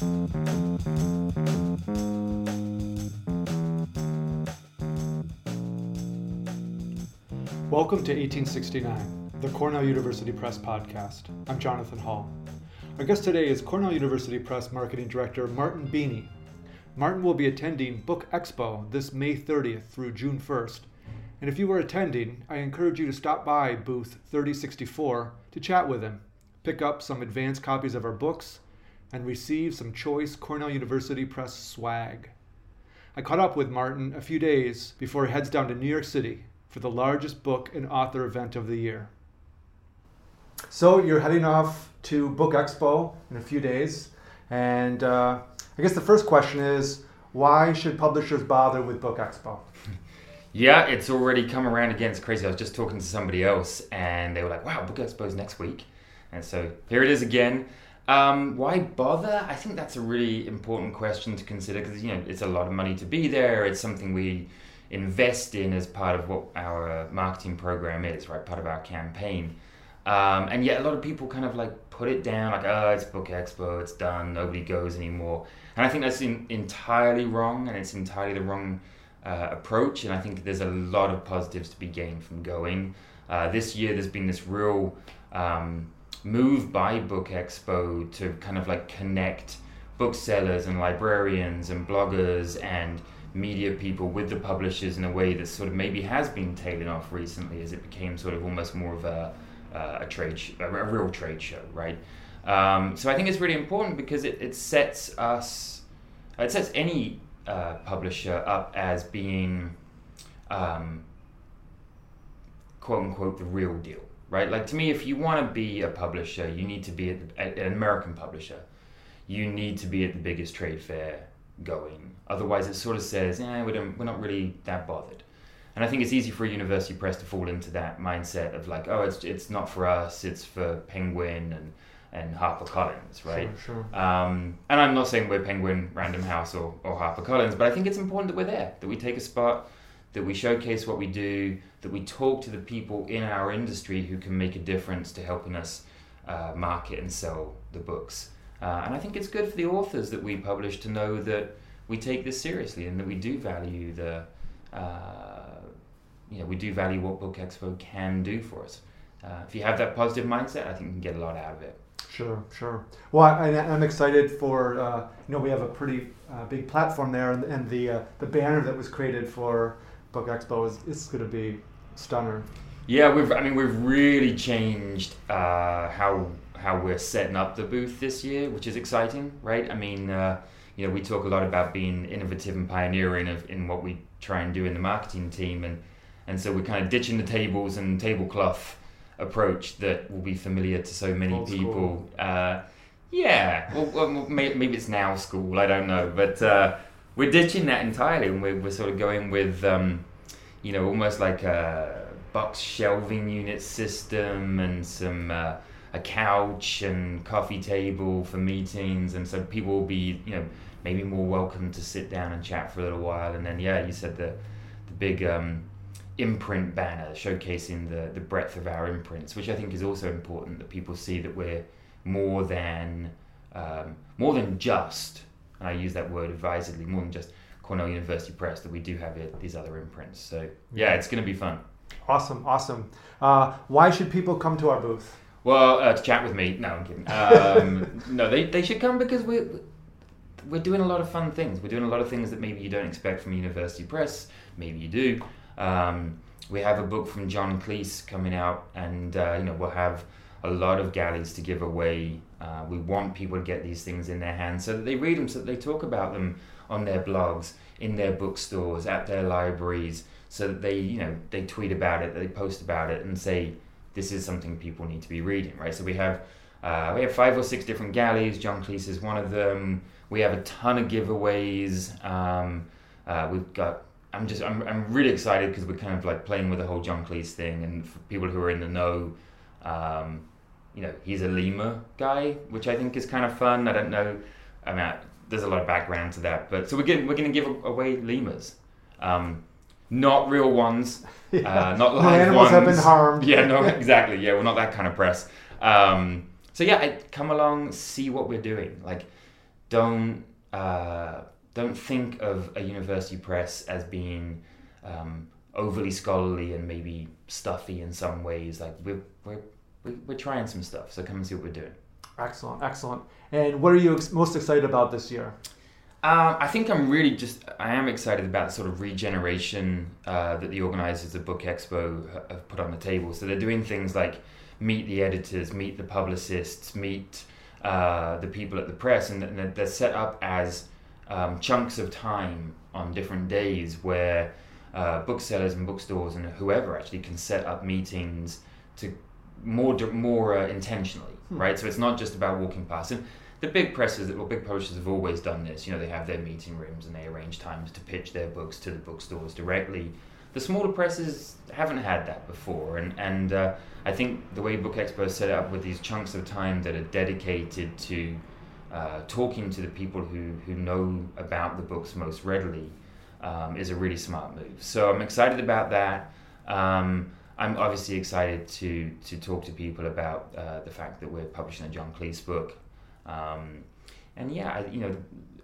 Welcome to 1869, the Cornell University Press podcast. I'm Jonathan Hall. Our guest today is Cornell University Press Marketing Director Martyn Beeny. Martin will be attending Book Expo this May 30th through June 1st. And if you are attending, I encourage you to stop by booth 3064 to chat with him, pick up some advanced copies of our books, and receive some choice Cornell University Press swag. I caught up with Martyn a few days before he heads down to New York City for the largest book and author event of the year. So you're heading off to Book Expo in a few days, and uh, I guess the first question is why should publishers bother with Book Expo? Yeah, it's already come around again. It's crazy. I was just talking to somebody else, and they were like, "Wow, Book Expo's next week," and so here it is again. Um, why bother? I think that's a really important question to consider because you know it's a lot of money to be there. It's something we invest in as part of what our marketing program is, right? Part of our campaign. Um, and yet a lot of people kind of like put it down, like, oh, it's Book Expo, it's done, nobody goes anymore. And I think that's in, entirely wrong, and it's entirely the wrong uh, approach. And I think there's a lot of positives to be gained from going. Uh, this year, there's been this real um, move by Book Expo to kind of like connect booksellers and librarians and bloggers and media people with the publishers in a way that sort of maybe has been tailing off recently as it became sort of almost more of a, uh, a trade, sh- a, real trade show, right? Um, so I think it's really important because it, it sets us, it sets any uh, publisher up as being um, quote unquote the real deal, right? Like to me, if you want to be a publisher, you need to be at, the, an American publisher. You need to be at the biggest trade fair going. Otherwise, it sort of says, "Yeah, we don't, we're not really that bothered." And I think it's easy for a university press to fall into that mindset of like, "Oh, it's it's not for us. It's for Penguin and and HarperCollins, right?" Sure, sure. Um, and I'm not saying we're Penguin, Random House, or or HarperCollins, but I think it's important that we're there, that we take a spot, that we showcase what we do, that we talk to the people in our industry who can make a difference to helping us uh, market and sell the books. Uh, and I think it's good for the authors that we publish to know that we take this seriously and that we do value the, uh, you know, we do value what Book Expo can do for us. Uh, if you have that positive mindset, I think you can get a lot out of it. Sure, sure. Well, I, I'm excited for uh, you know we have a pretty uh, big platform there, and, and the uh, the banner that was created for Book Expo is, is going to be stunner. Yeah, we've. I mean, we've really changed uh, how how we're setting up the booth this year, which is exciting, right? I mean, uh, you know, we talk a lot about being innovative and pioneering of, in what we try and do in the marketing team, and and so we're kind of ditching the tables and tablecloth approach that will be familiar to so many Old people. Uh, yeah, well, well, maybe, maybe it's now school, I don't know, but uh, we're ditching that entirely, and we're, we're sort of going with, um, you know, almost like a box shelving unit system and some. Uh, a couch and coffee table for meetings, and so people will be, you know, maybe more welcome to sit down and chat for a little while. And then, yeah, you said the the big um, imprint banner showcasing the the breadth of our imprints, which I think is also important that people see that we're more than um, more than just, and I use that word advisedly, more than just Cornell University Press. That we do have it, these other imprints. So yeah, it's going to be fun. Awesome, awesome. Uh, why should people come to our booth? Well, uh, to chat with me. No, I'm kidding. Um, no, they, they should come because we're we're doing a lot of fun things. We're doing a lot of things that maybe you don't expect from University Press. Maybe you do. Um, we have a book from John Cleese coming out, and uh, you know we'll have a lot of galleys to give away. Uh, we want people to get these things in their hands so that they read them, so that they talk about them on their blogs, in their bookstores, at their libraries, so that they you know they tweet about it, they post about it, and say this is something people need to be reading, right? So we have uh, we have five or six different galleys. John Cleese is one of them. We have a ton of giveaways. Um, uh, we've got. I'm just. I'm. I'm really excited because we're kind of like playing with the whole John Cleese thing, and for people who are in the know, um, you know, he's a lemur guy, which I think is kind of fun. I don't know. I mean, I, there's a lot of background to that, but so we're getting, we're going to give away lemurs. Um, not real ones, Yeah. uh, not No live animals ones. have been harmed. Yeah, no, exactly. Yeah, we're not that kind of press. Um, so yeah, I, come along, see what we're doing. Like, don't uh, don't think of a university press as being um, overly scholarly and maybe stuffy in some ways. Like we're we're we're trying some stuff, so come and see what we're doing. Excellent, excellent. And what are you ex- most excited about this year? Um, I think I'm really just I am excited about the sort of regeneration uh, that the organisers of Book Expo have put on the table. So they're doing things like meet the editors, meet the publicists, meet uh, the people at the press, and they're set up as um, chunks of time on different days where uh, booksellers and bookstores and whoever actually can set up meetings to more more uh, intentionally, hmm. right? So it's not just about walking past and the big presses, or big publishers have always done this. You know, they have their meeting rooms and they arrange times to pitch their books to the bookstores directly. The smaller presses haven't had that before, and and uh, I think the way Book Expo set up with these chunks of time that are dedicated to uh, talking to the people who who know about the books most readily um, is a really smart move. So I'm excited about that. Um, I'm obviously excited to to talk to people about uh, the fact that we're publishing a John Cleese book. Um, and yeah, I, you know,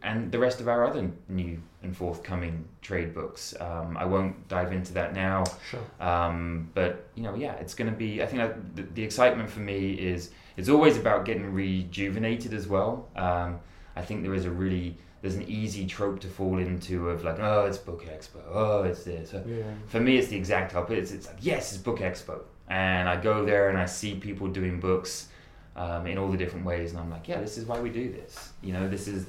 and the rest of our other new and forthcoming trade books. Um, I won't dive into that now. Sure. Um, but you know, yeah, it's going to be. I think the, the, excitement for me is it's always about getting rejuvenated as well. Um, I think there is a really there's an easy trope to fall into of like, oh, it's Book Expo. Oh, it's this. Yeah. For me, it's the exact opposite. It's, it's like, yes, it's Book Expo, and I go there and I see people doing books um, in all the different ways. And I'm like, yeah, this is why we do this. You know, this is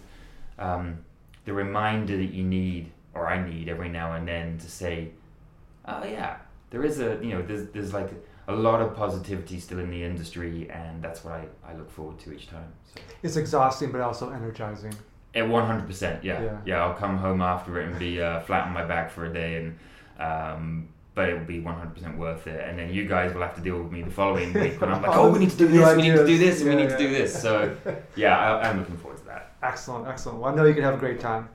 um, the reminder that you need, or I need every now and then to say, oh yeah, there is a, you know, there's, there's like a lot of positivity still in the industry, and that's what I, I look forward to each time. So. It's exhausting, but also energizing. At 100%, yeah. yeah. Yeah, I'll come home after it and be uh, flat on my back for a day and um, but it will be 100% worth it. And then you guys will have to deal with me the following week when I'm like, oh, we need to do this, we need to do this, and we need to do this. So, yeah, I, am looking forward to that. Excellent, excellent. Well, I know you can have a great time.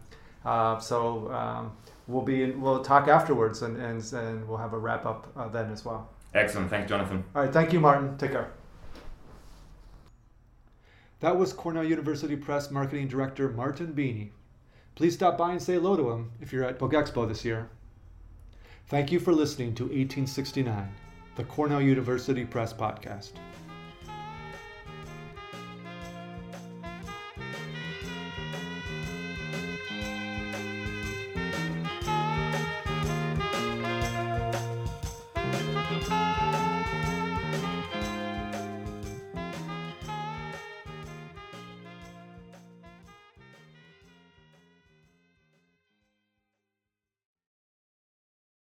Uh, so um, we'll be in, we'll talk afterwards, and and, and we'll have a wrap up uh, then as well. Excellent. Thanks, Jonathan. All right. Thank you, Martyn. Take care. That was Cornell University Press Marketing Director Martyn Beeny. Please stop by and say hello to him if you're at Book Expo this year. Thank you for listening to 1869, the Cornell University Press Podcast.